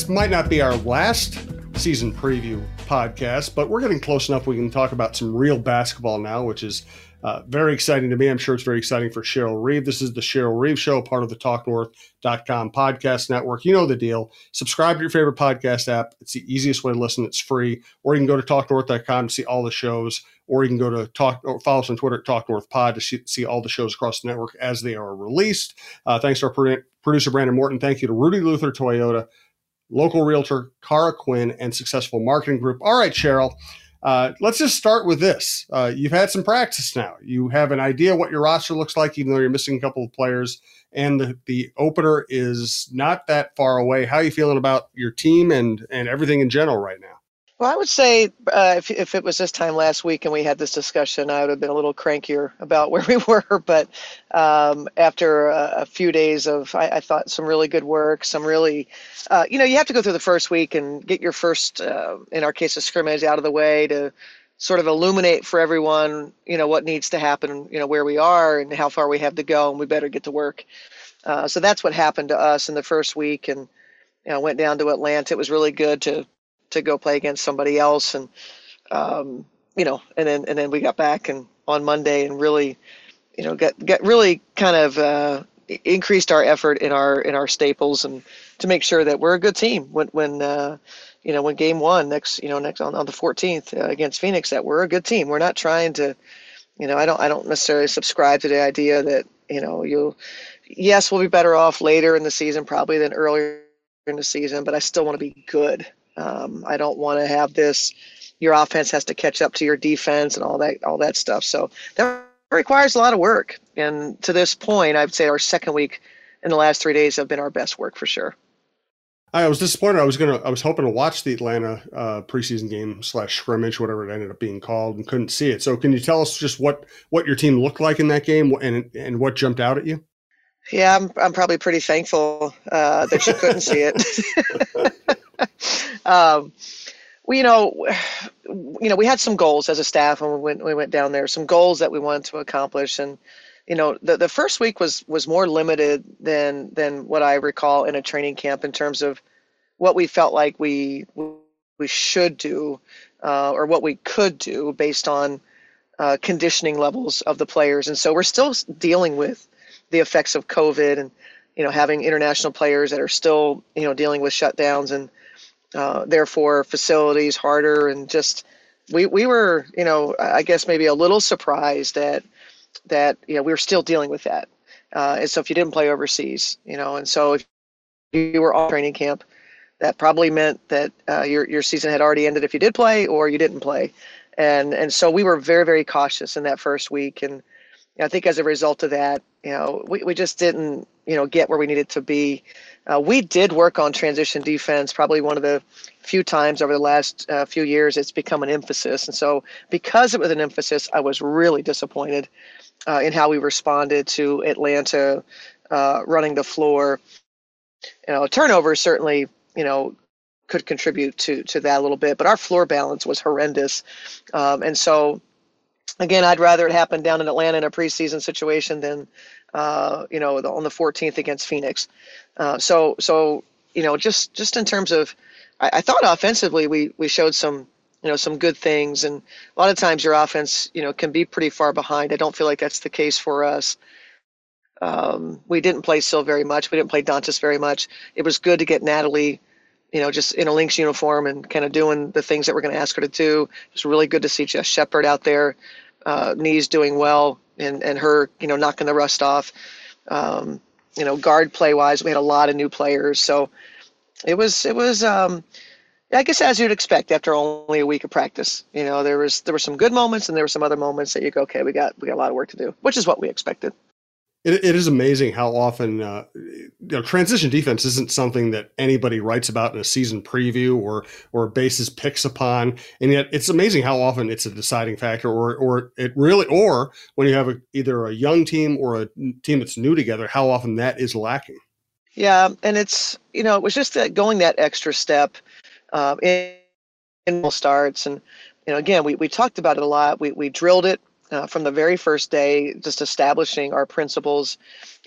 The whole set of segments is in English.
this might not be our last season preview podcast, but we're getting close enough we can talk about some real basketball now, which is uh, very exciting to me. I'm sure it's very exciting for Cheryl Reeve. This is the Cheryl Reeve Show, part of the TalkNorth.com podcast network. You know the deal. Subscribe to your favorite podcast app. It's the easiest way to listen. It's free. Or you can go to TalkNorth.com to see all the shows. Or you can go to talk or follow us on Twitter at TalkNorthPod to see, see all the shows across the network as they are released. Uh, thanks to our pro- producer Brandon Morton. Thank you to Rudy Luther Toyota, local realtor Cara Quinn, and Successful Marketing Group. All right, Cheryl. Uh, let's just start with this. Uh, you've had some practice now. You have an idea what your roster looks like, even though you're missing a couple of players. And the, the opener is not that far away. How are you feeling about your team and, and everything in general right now? Well, I would say uh, if, if it was this time last week and we had this discussion, I would have been a little crankier about where we were. But um, after a, a, few days of, I, I, thought some really good work, some really, uh, you know, you have to go through the first week and get your first, uh, in our case, a scrimmage out of the way to sort of illuminate for everyone, you know, what needs to happen, you know, where we are and how far we have to go, and we better get to work. Uh, so that's what happened to us in the first week, and you know, went down to Atlanta. It was really good to to go play against somebody else and um, you know and then and then we got back and on Monday and really you know get get really kind of uh, increased our effort in our in our staples and to make sure that we're a good team when when uh, you know when game one next you know next on, on the 14th uh, against Phoenix that we're a good team. We're not trying to you know I don't I don't necessarily subscribe to the idea that you know you yes we'll be better off later in the season probably than earlier in the season but I still want to be good um, I don't want to have this. Your offense has to catch up to your defense and all that all that stuff. So that requires a lot of work. And to this point, I'd say our second week in the last three days have been our best work for sure. I was disappointed. I was gonna. I was hoping to watch the Atlanta uh, preseason game slash scrimmage, whatever it ended up being called, and couldn't see it. So, can you tell us just what what your team looked like in that game, and and what jumped out at you? Yeah, I'm I'm probably pretty thankful uh, that you couldn't see it. um, we, you know, you know, we had some goals as a staff when we went we went down there. Some goals that we wanted to accomplish, and you know, the the first week was was more limited than than what I recall in a training camp in terms of what we felt like we we should do uh, or what we could do based on uh, conditioning levels of the players. And so we're still dealing with the effects of COVID and you know having international players that are still you know dealing with shutdowns and uh, therefore facilities harder. And just we we were you know I guess maybe a little surprised that that you know we were still dealing with that. Uh, and so if you didn't play overseas, you know, and so if you were on training camp, that probably meant that uh, your your season had already ended if you did play or you didn't play, and and so we were very very cautious in that first week, and I think as a result of that, you know, we we just didn't you know get where we needed to be uh, we did work on transition defense, probably one of the few times over the last uh, few years it's become an emphasis. And so, because it was an emphasis, I was really disappointed uh, in how we responded to Atlanta uh, running the floor. You know, turnover certainly, you know, could contribute to to that a little bit, but our floor balance was horrendous, um, and so again, I'd rather it happen down in Atlanta in a preseason situation than uh, you know, on the 14th against Phoenix. Uh, so, so you know, just just in terms of, I, I, thought offensively we we showed some you know some good things, and a lot of times your offense you know can be pretty far behind. I don't feel like that's the case for us. Um, we didn't play Syl very much. We didn't play Dantas very much. It was good to get Natalie, you know, just in a Lynx uniform and kind of doing the things that we're going to ask her to do. It was really good to see Jess Shepard out there, uh, knees doing well and and her you know knocking the rust off. Um, you know, guard play wise, we had a lot of new players, so it was it was. Um, I guess as you'd expect after only a week of practice, you know, there was there were some good moments and there were some other moments that you go, okay, we got we got a lot of work to do, which is what we expected it, it is amazing how often uh, you know, transition defense isn't something that anybody writes about in a season preview or or bases picks upon, and yet it's amazing how often it's a deciding factor, or or it really, or when you have a, either a young team or a team that's new together, how often that is lacking. Yeah, and it's you know it was just that going that extra step um, in, in starts, and you know again we we talked about it a lot. We we drilled it uh, from the very first day, just establishing our principles.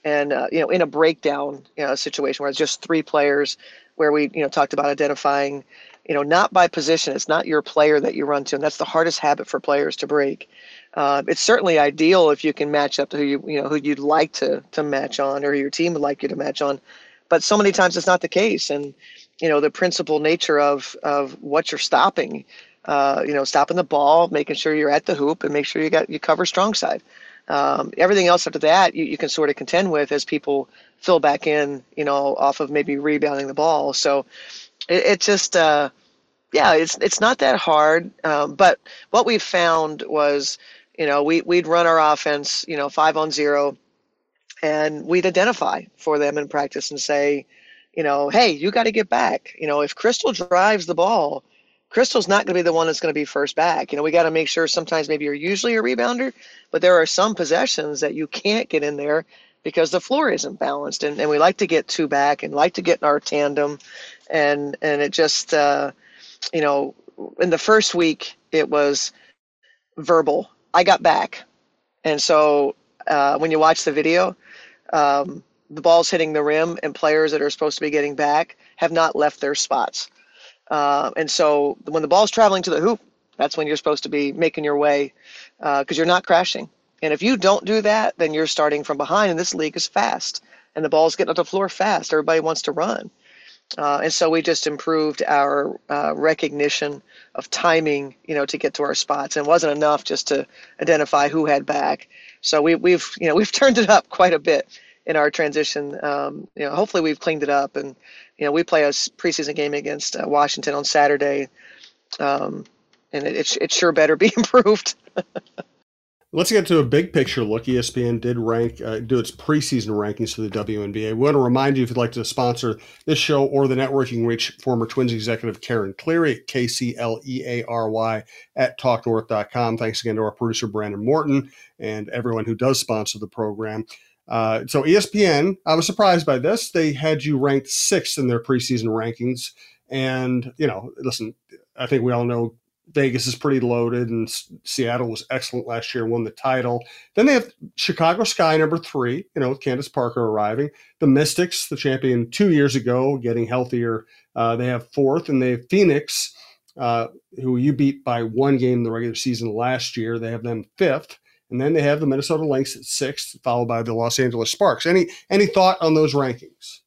And uh, you know, in a breakdown you know, situation where it's just three players, where we you know talked about identifying you know not by position it's not your player that you run to and that's the hardest habit for players to break uh, it's certainly ideal if you can match up to who you you know who you'd like to to match on or your team would like you to match on but so many times it's not the case and you know the principal nature of of what you're stopping uh, you know stopping the ball making sure you're at the hoop and make sure you got you cover strong side. Um, everything else after that you, you can sort of contend with as people fill back in you know off of maybe rebounding the ball. So it, it just uh, yeah it's it's not that hard. Um, but what we found was you know we, we'd run our offense you know five on zero and we'd identify for them in practice and say you know hey you got to get back. You know if crystal drives the ball crystal's not going to be the one that's going to be first back. You know we got to make sure sometimes maybe you're usually a rebounder but there are some possessions that you can't get in there because the floor isn't balanced and, and we like to get two back and like to get in our tandem. And and it just uh, you know in the first week it was verbal. I got back. And so uh, when you watch the video um, the ball's hitting the rim and players that are supposed to be getting back have not left their spots uh, and so when the ball's traveling to the hoop that's when you're supposed to be making your way because uh, you're not crashing and if you don't do that, then you're starting from behind, and this league is fast, and the ball's getting up the floor fast. Everybody wants to run. Uh, and so we just improved our uh, recognition of timing, you know, to get to our spots. And it wasn't enough just to identify who had back. So we, we've, you know, we've turned it up quite a bit in our transition. Um, you know, hopefully we've cleaned it up. And you know, we play a preseason game against uh, Washington on Saturday, um, and it, it, it sure better be improved. Let's get to a big picture look. ESPN did rank, uh, do its preseason rankings for the WNBA. We want to remind you if you'd like to sponsor this show or the network, you can reach former Twins executive Karen Cleary at K C L E A R Y at talknorth.com. Thanks again to our producer Brandon Morton and everyone who does sponsor the program. Uh, so ESPN, I was surprised by this. They had you ranked sixth in their preseason rankings. And, you know, listen, I think we all know Vegas is pretty loaded, and Seattle was excellent last year, won the title. Then they have Chicago Sky, number three, you know, with Candace Parker arriving. The Mystics, the champion two years ago, getting healthier. Uh, they have fourth, and they have Phoenix, uh, who you beat by one game in the regular season last year. They have them fifth. And then they have the Minnesota Lynx at sixth, followed by the Los Angeles Sparks. Any any thought on those rankings?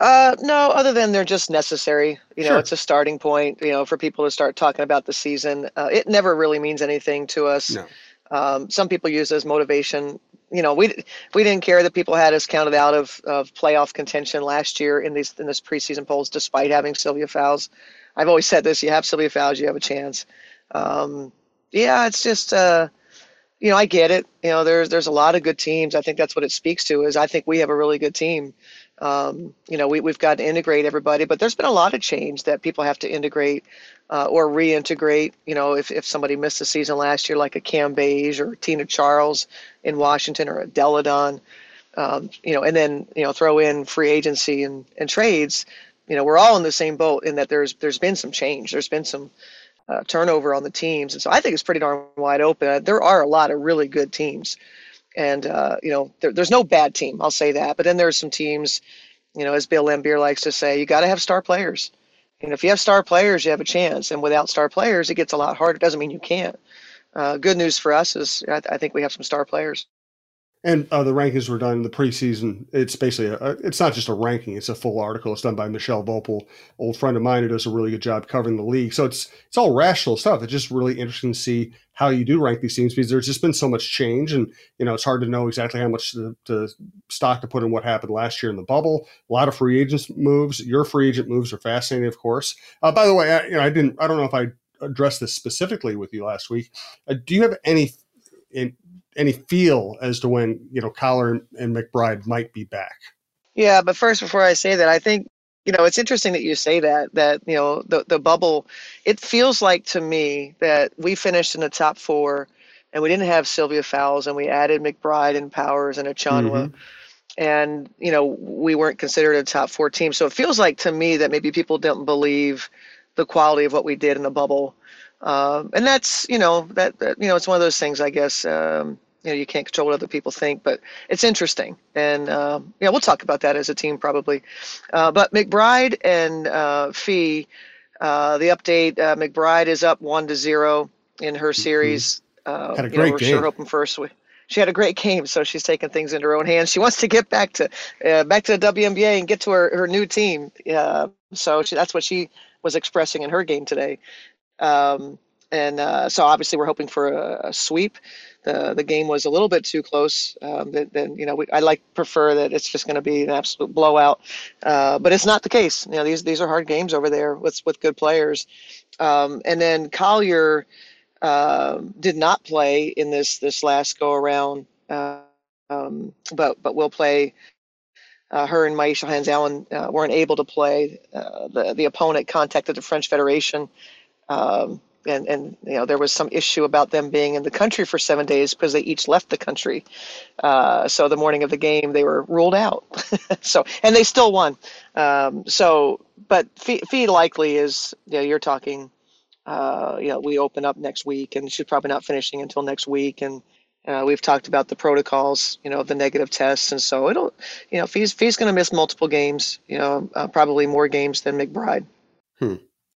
Uh, no, other than they're just necessary. You know, sure. it's a starting point. You know, for people to start talking about the season. Uh, it never really means anything to us. No. Um, some people use it as motivation. You know, we we didn't care that people had us counted out of, of playoff contention last year in these in this preseason polls, despite having Sylvia Fowles. I've always said this: you have Sylvia Fowles, you have a chance. Um, yeah, it's just. Uh, you know, I get it. You know, there's there's a lot of good teams. I think that's what it speaks to. Is I think we have a really good team. Um, you know, we, we've got to integrate everybody, but there's been a lot of change that people have to integrate uh, or reintegrate. You know, if, if somebody missed a season last year, like a Cambage or Tina Charles in Washington or a Delle Donne, um, you know, and then, you know, throw in free agency and, and trades, you know, we're all in the same boat in that there's there's been some change. There's been some uh, turnover on the teams. And so I think it's pretty darn wide open. There are a lot of really good teams. And uh, you know there, there's no bad team i'll say that. But then there's some teams you know as bill laimbeer likes to say you got to have star players. And if you have star players you have a chance. And without star players it gets a lot harder. Doesn't mean you can't. Uh, good news for us is I, I think we have some star players and uh, the rankings were done in the preseason. It's basically a, it's not just a ranking; it's a full article. It's done by Michelle Voepel, old friend of mine who does a really good job covering the league. So it's it's all rational stuff. It's just really interesting to see how you do rank these teams because there's just been so much change, and you know it's hard to know exactly how much to, to stock to put in what happened last year in the bubble. A lot of free agents moves. Your free agent moves are fascinating, of course. Uh, by the way, I, you know I didn't I don't know if I addressed this specifically with you last week. Uh, do you have any in, any feel as to when you know Collier and McBride might be back. Yeah, but first, before I say that, I think you know it's interesting that you say that. That you know the the bubble. It feels like to me that we finished in the top four, and we didn't have Sylvia Fowles, and we added McBride and Powers and Achonwa. Mm-hmm. And you know we weren't considered a top four team, so it feels like to me that maybe people didn't believe the quality of what we did in the bubble, um, and that's you know that, that, you know it's one of those things I guess. Um, you know you can't control what other people think, but it's interesting, and um, yeah, we'll talk about that as a team probably. Uh, but McBride and uh, Phee, uh, the update: uh, McBride is up one to zero in her mm-hmm. series. Mm-hmm. Had a great know, we're game. Sure hoping first. She had a great game, so she's taking things into her own hands. She wants to get back to uh, back to the WNBA and get to her, her new team. so she, that's what she was expressing in her game today. Um, and uh, so obviously we're hoping for a, a, sweep. The the game was a little bit too close. Um, then you know we, I like prefer that it's just going to be an absolute blowout, uh, but it's not the case. You know these these are hard games over there with with good players. Um, and then Collier uh, did not play in this this last go around, um, but but will play. Uh, her and Myisha Hans Allen uh, weren't able to play. Uh, the the opponent contacted the French Federation um, and and you know there was some issue about them being in the country for seven days because they each left the country. Uh, so the morning of the game, they were ruled out. so and they still won. Um, so, but Phee, Phee likely is you know you're talking. Uh, you know, we open up next week, and she's probably not finishing until next week, and uh, we've talked about the protocols, you know, the negative tests, and so it'll, you know, Phee's Phee's going to miss multiple games, you know, uh, probably more games than McBride. Hmm.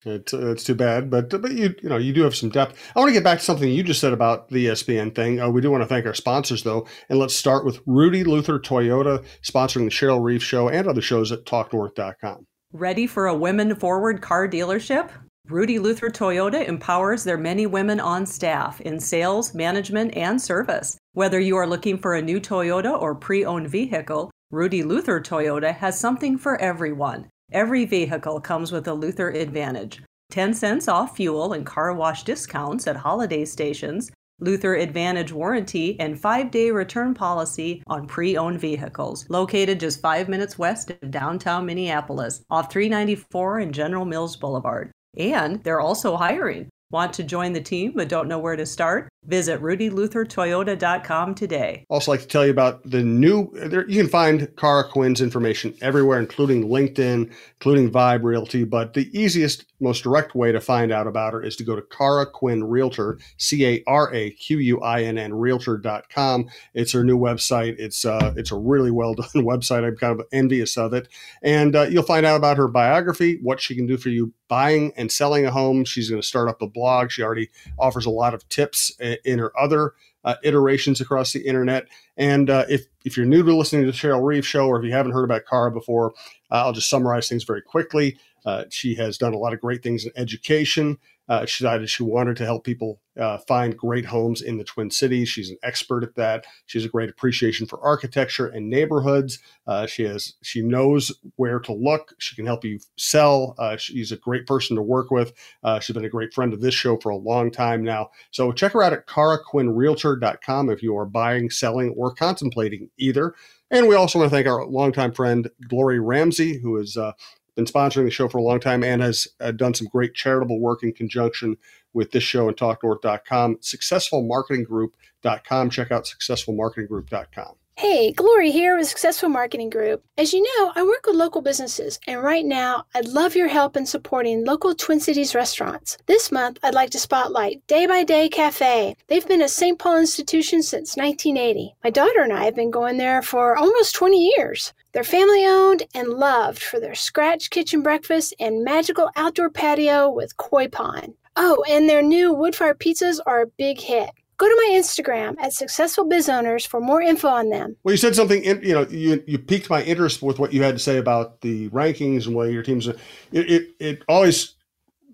It's, uh, it's too bad, but but you you know you do have some depth. I want to get back to something you just said about the ESPN thing. Uh, we do want to thank our sponsors though, and let's start with Rudy Luther Toyota sponsoring the Cheryl Reeve Show and other shows at TalkNorth.com. Ready for a women forward car dealership? Rudy Luther Toyota empowers their many women on staff in sales, management, and service. Whether you are looking for a new Toyota or pre owned vehicle, Rudy Luther Toyota has something for everyone. Every vehicle comes with a Luther Advantage 10 cents off fuel and car wash discounts at holiday stations, Luther Advantage warranty, and five day return policy on pre owned vehicles. Located just five minutes west of downtown Minneapolis, off 394 and General Mills Boulevard. And they're also hiring. Want to join the team but don't know where to start? Visit rudyluthertoyota.com today. Also, like to tell you about the new. There, you can find Cara Quinn's information everywhere, including LinkedIn, including Vibe Realty. But the easiest, most direct way to find out about her is to go to Cara Quinn Realtor, C A R A Q U I N N Realtor.com. It's her new website. It's uh, it's a really well done website. I'm kind of envious of it, and uh, you'll find out about her biography, what she can do for you buying and selling a home. She's going to start up a blog. She already offers a lot of tips in her other uh, iterations across the internet. And uh, if if you're new to listening to the Cheryl Reeve show, or if you haven't heard about Cara before, uh, I'll just summarize things very quickly. Uh, she has done a lot of great things in education. Uh, she decided she wanted to help people uh, find great homes in the Twin Cities. She's an expert at that. She has a great appreciation for architecture and neighborhoods. Uh, she has she knows where to look. She can help you sell. Uh, she's a great person to work with. Uh, she's been a great friend of this show for a long time now. So check her out at caraquinnrealtor.com if you are buying, selling, or contemplating either. And we also want to thank our longtime friend Glory Ramsey, who is uh, been sponsoring the show for a long time and has uh, done some great charitable work in conjunction with this show and talknorth.com. Successfulmarketinggroup.com. Check out successfulmarketinggroup.com. Hey, Glory here with Successful Marketing Group. As you know, I work with local businesses, and right now, I'd love your help in supporting local Twin Cities restaurants. This month, I'd like to spotlight Day by Day Cafe. They've been a St. Paul institution since 1980. My daughter and I have been going there for almost 20 years. They're family owned and loved for their scratch kitchen breakfast and magical outdoor patio with koi pond. Oh, and their new wood fire pizzas are a big hit. Go to my Instagram at Successful Biz Owners for more info on them. Well, you said something. You know, you you piqued my interest with what you had to say about the rankings and what your teams. It it, it always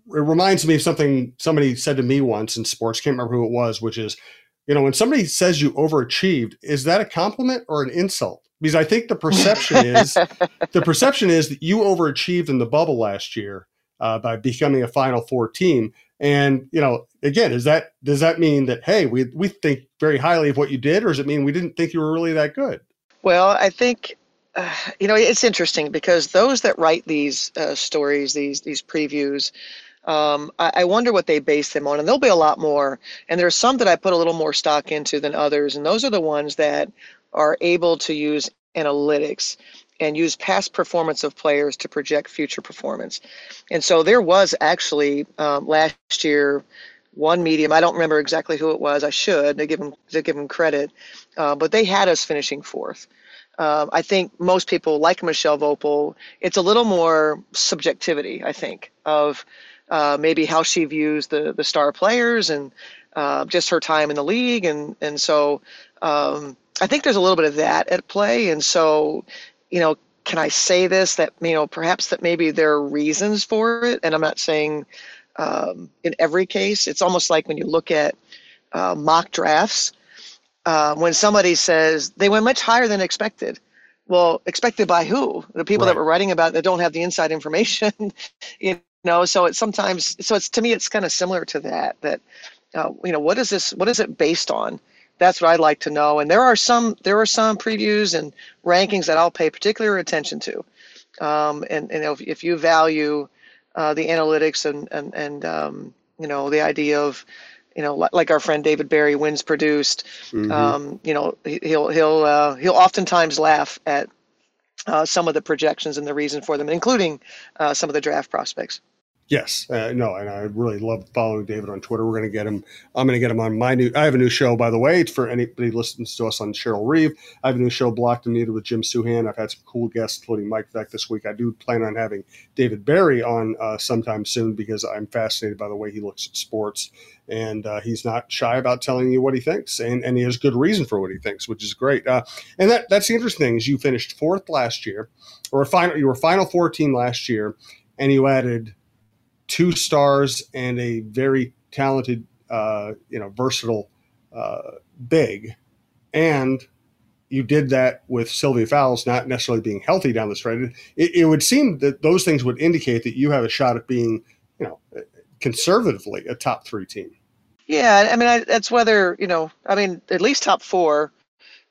it reminds me of something somebody said to me once in sports. Can't remember who it was. Which is, you know, when somebody says you overachieved, is that a compliment or an insult? Because I think the perception is the perception is that you overachieved in the bubble last year uh, by becoming a Final Four team. And you know, again, is that does that mean that hey, we we think very highly of what you did, or does it mean we didn't think you were really that good? Well, I think uh, you know it's interesting because those that write these uh, stories, these these previews, um, I, I, wonder what they base them on, and there'll be a lot more. And there's some that I put a little more stock into than others, and those are the ones that are able to use analytics and use past performance of players to project future performance. And so there was actually um, last year one medium. I don't remember exactly who it was. I should to give them to give them credit, uh, but they had us finishing fourth. Uh, I think most people like Michelle Voepel. It's a little more subjectivity. I think of uh, maybe how she views the the star players and uh, just her time in the league, and and so um, I think there's a little bit of that at play. And so, you know, can I say this that you know perhaps that maybe there are reasons for it, and I'm not saying um, in every case. It's almost like when you look at uh, mock drafts, uh, when somebody says they went much higher than expected. Well, expected by who? The people right. that were writing about that don't have the inside information, you know. So it's sometimes, so it's to me, it's kind of similar to that. That uh, you know, what is this? What is it based on? That's what I'd like to know. And there are some, there are some previews and rankings that I'll pay particular attention to. Um, and, and if, if you value uh, the analytics and and and um, you know the idea of you know like our friend David Berri wins produced mm-hmm. um, you know he'll he'll uh, he'll oftentimes laugh at uh, some of the projections and the reason for them including uh, some of the draft prospects Yes, uh, no, and I really love following David on Twitter. We're going to get him. I'm going to get him on my new. I have a new show, by the way, for anybody listens to us on Cheryl Reeve. I have a new show, Blocked and Needed, with Jim Souhan. I've had some cool guests, including Mike Veeck this week. I do plan on having David Berri on uh, sometime soon because I'm fascinated by the way he looks at sports, and uh, he's not shy about telling you what he thinks, and, and he has good reason for what he thinks, which is great. Uh, and that that's the interesting thing is you finished fourth last year, or final. You were final 14 last year, and you added two stars and a very talented, uh, you know, versatile uh, big, and you did that with Sylvia Fowles not necessarily being healthy down the stretch. It, it, would seem that those things would indicate that you have a shot at being, you know, conservatively a top three team. Yeah, I mean, I, that's whether you know. I mean, at least top four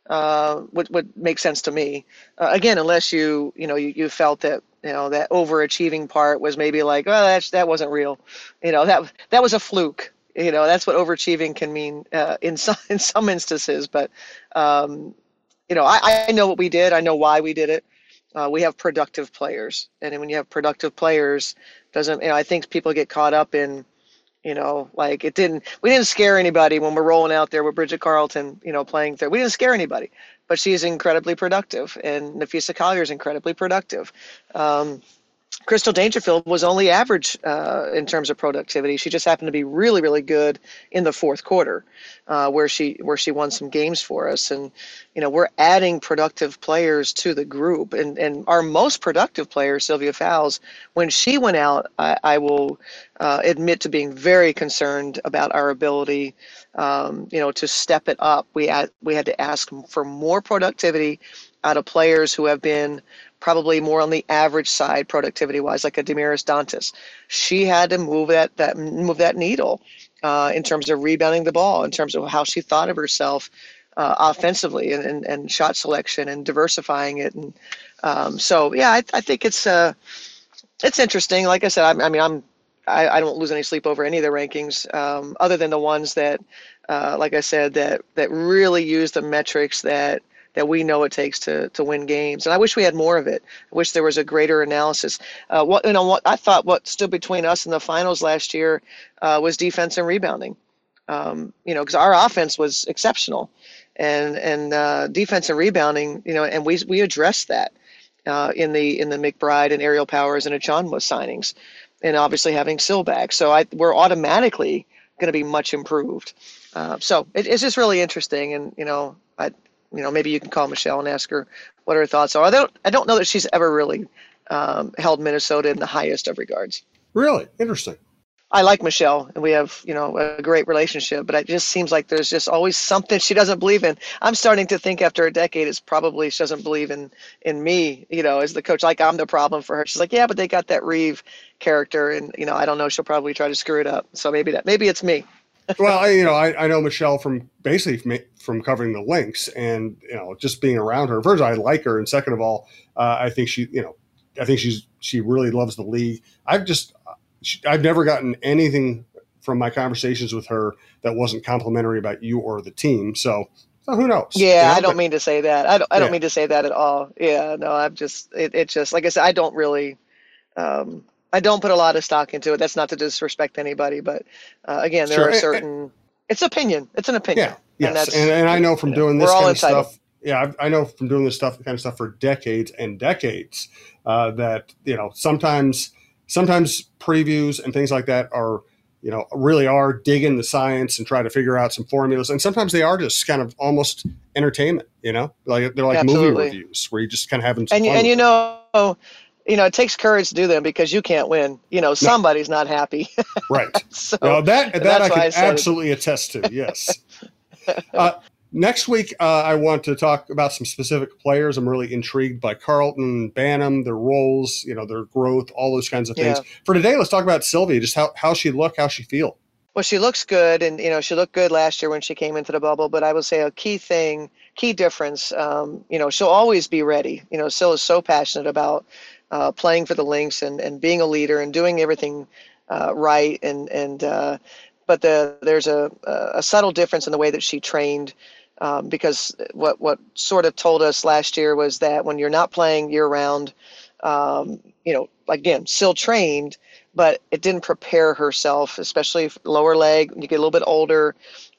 uh, would would make sense to me. Uh, again, unless you you know you, you felt that you know that overachieving part was maybe like oh that's that wasn't real. You know that that was a fluke. You know that's what overachieving can mean uh, in some in some instances but um, you know I, I know what we did. I know why we did it. Uh, we have productive players and when you have productive players doesn't you know i think people get caught up in you know like it didn't we didn't scare anybody when we're rolling out there with bridget carleton you know playing third. We didn't scare anybody but she's incredibly productive, and Napheesa Collier is incredibly productive. Um, Crystal Dangerfield was only average uh, in terms of productivity. She just happened to be really, really good in the fourth quarter, uh, where she where she won some games for us. And you know, we're adding productive players to the group, and and our most productive player, Sylvia Fowles, when she went out, I, I will uh, admit to being very concerned about our ability, um, you know, to step it up. We had we had to ask for more productivity out of players who have been probably more on the average side productivity wise, like a Damiris Dantas. She had to move that that move that needle uh, in terms of rebounding the ball, in terms of how she thought of herself uh, offensively and, and, and, shot selection and diversifying it. And um, so, yeah, I, I think it's uh, it's interesting. Like I said, I, I mean, I'm I, I, don't lose any sleep over any of the rankings, um, other than the ones that, uh, like I said, that that really use the metrics that that we know it takes to to win games. And I wish we had more of it. I wish there was a greater analysis. Uh, what you know, what I thought what stood between us and the finals last year uh, was defense and rebounding. Um, you know, because our offense was exceptional, and and uh, defense and rebounding. You know, and we we addressed that uh, in the in the McBride and Aerial Powers and Achonwa signings, and obviously having Syl back. So I we're automatically going to be much improved. Uh, so it, it's just really interesting, and you know, I you know, maybe you can call Michelle and ask her what her thoughts are. I don't, I don't know that she's ever really um, held Minnesota in the highest of regards. Really interesting. I like Michelle, and we have you know a great relationship. But it just seems like there's just always something she doesn't believe in. I'm starting to think after a decade, it's probably she doesn't believe in in me. You know, as the coach, like I'm the problem for her. She's like, yeah, but they got that Reeve character, and you know, I don't know. She'll probably try to screw it up. So maybe that maybe it's me well, I, you know, I, I know Michelle from basically from, from, covering the Lynx, and you know, just being around her. First, I like her, and second of all, uh, I think she, you know, I think she's she really loves the league. I've just, she, I've never gotten anything from my conversations with her that wasn't complimentary about you or the team. So, so who knows? Yeah, you know, I don't but, mean to say that. I don't. I don't yeah. mean to say that at all. Yeah, no, I'm just. It, it just like I said. I don't really. Um, I don't put a lot of stock into it. That's not to disrespect anybody, but uh, again, there sure. are certain. It's opinion. It's an opinion. Yeah. Yes. And, and, and I know from doing know, this kind of stuff. Yeah, I, I, know from doing this stuff, kind of stuff for decades and decades, uh, that you know sometimes sometimes previews and things like that are you know really are digging the science and try to figure out some formulas and sometimes they are just kind of almost entertainment you know like they're like Absolutely. movie reviews where you just kind of having and, and you know you know, it takes courage to do them because you can't win. You know, somebody's no. not happy. right. so no, that that I can I absolutely attest to. Yes. uh, next week, uh, I want to talk about some specific players. I'm really intrigued by Carleton, Banham, their roles, you know, their growth, all those kinds of things. Yeah. For today, let's talk about Sylvia. Just how how she look, how she feel. Well, she looks good, and you know, she looked good last year when she came into the bubble. But I would say a key thing, key difference, um, you know, she'll always be ready. You know, Syl is so passionate about uh, playing for the Lynx and, and being a leader and doing everything uh, right. And and uh, but the there's a a subtle difference in the way that she trained. Um, because what what sort of told us last year was that when you're not playing year round, um, you know, again, still trained, but it didn't prepare herself, especially lower leg. You get a little bit older,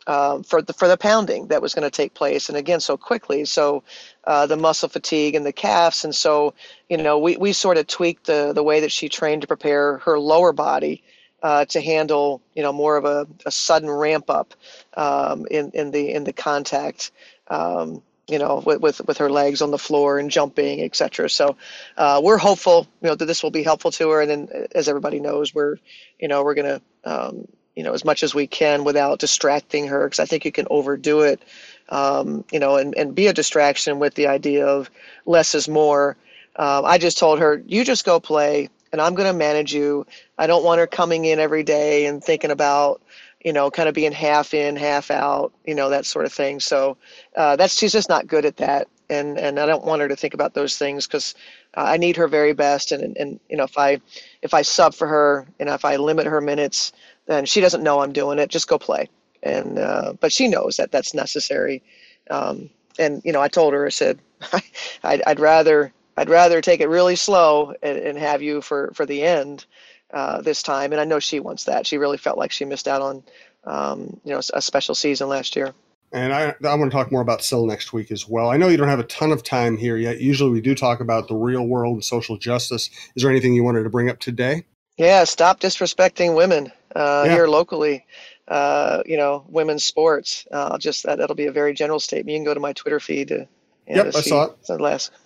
um, for the for the pounding that was going to take place, and again so quickly. So uh, the muscle fatigue and the calves, and so you know we, we sort of tweaked the the way that she trained to prepare her lower body uh, to handle you know more of a, a sudden ramp up um, in in the in the contact. Um, you know, with, with, with her legs on the floor and jumping, etc. So uh, we're hopeful, you know, that this will be helpful to her. And then, as everybody knows, we're, you know, we're going to um, you know as much as we can without distracting her because i think you can overdo it um, you know and, and be a distraction with the idea of less is more. Um, i just told her you just go play and i'm going to manage you. I don't want her coming in every day and thinking about you know kind of being half in half out you know that sort of thing. So uh, that's she's just not good at that. And and i don't want her to think about those things because uh, i need her very best. And, and and you know if i if i sub for her and if i limit her minutes then she doesn't know I'm doing it. Just go play. And uh, but she knows that that's necessary. Um, and you know, I told her I said I'd, I'd rather I'd rather take it really slow and, and have you for for the end uh, this time. And I know she wants that. She really felt like she missed out on um, you know a special season last year. And I, I want to talk more about Syl next week as well. I know you don't have a ton of time here yet. Usually we do talk about the real world and social justice. Is there anything you wanted to bring up today? Yeah, stop disrespecting women uh, yeah. here locally. Uh, you know, women's sports. Uh, just that that'll be a very general statement. You can go to my Twitter feed. To, yep, I saw it. Last.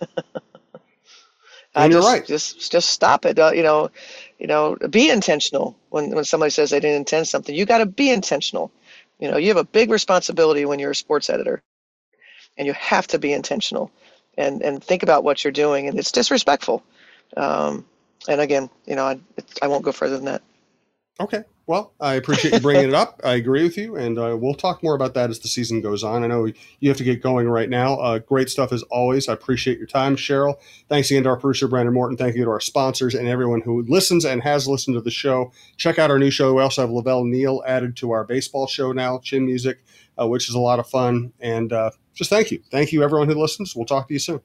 and just, you're right. Just just stop it. Uh, you know, you know, be intentional. When when somebody says they didn't intend something, you got to be intentional. You know, you have a big responsibility when you're a sports editor, and you have to be intentional, and and think about what you're doing. And it's disrespectful. Um, and again, you know, I, I won't go further than that. Okay. Well, I appreciate you bringing it up. I agree with you, and uh, we'll talk more about that as the season goes on. I know you have to get going right now. Uh, great stuff as always. I appreciate your time, Cheryl. Thanks again to our producer, Brandon Morton. Thank you to our sponsors and everyone who listens and has listened to the show. Check out our new show. We also have La Velle Neal added to our baseball show now, Chin Music, uh, which is a lot of fun. And uh, just thank you. Thank you, everyone who listens. We'll talk to you soon.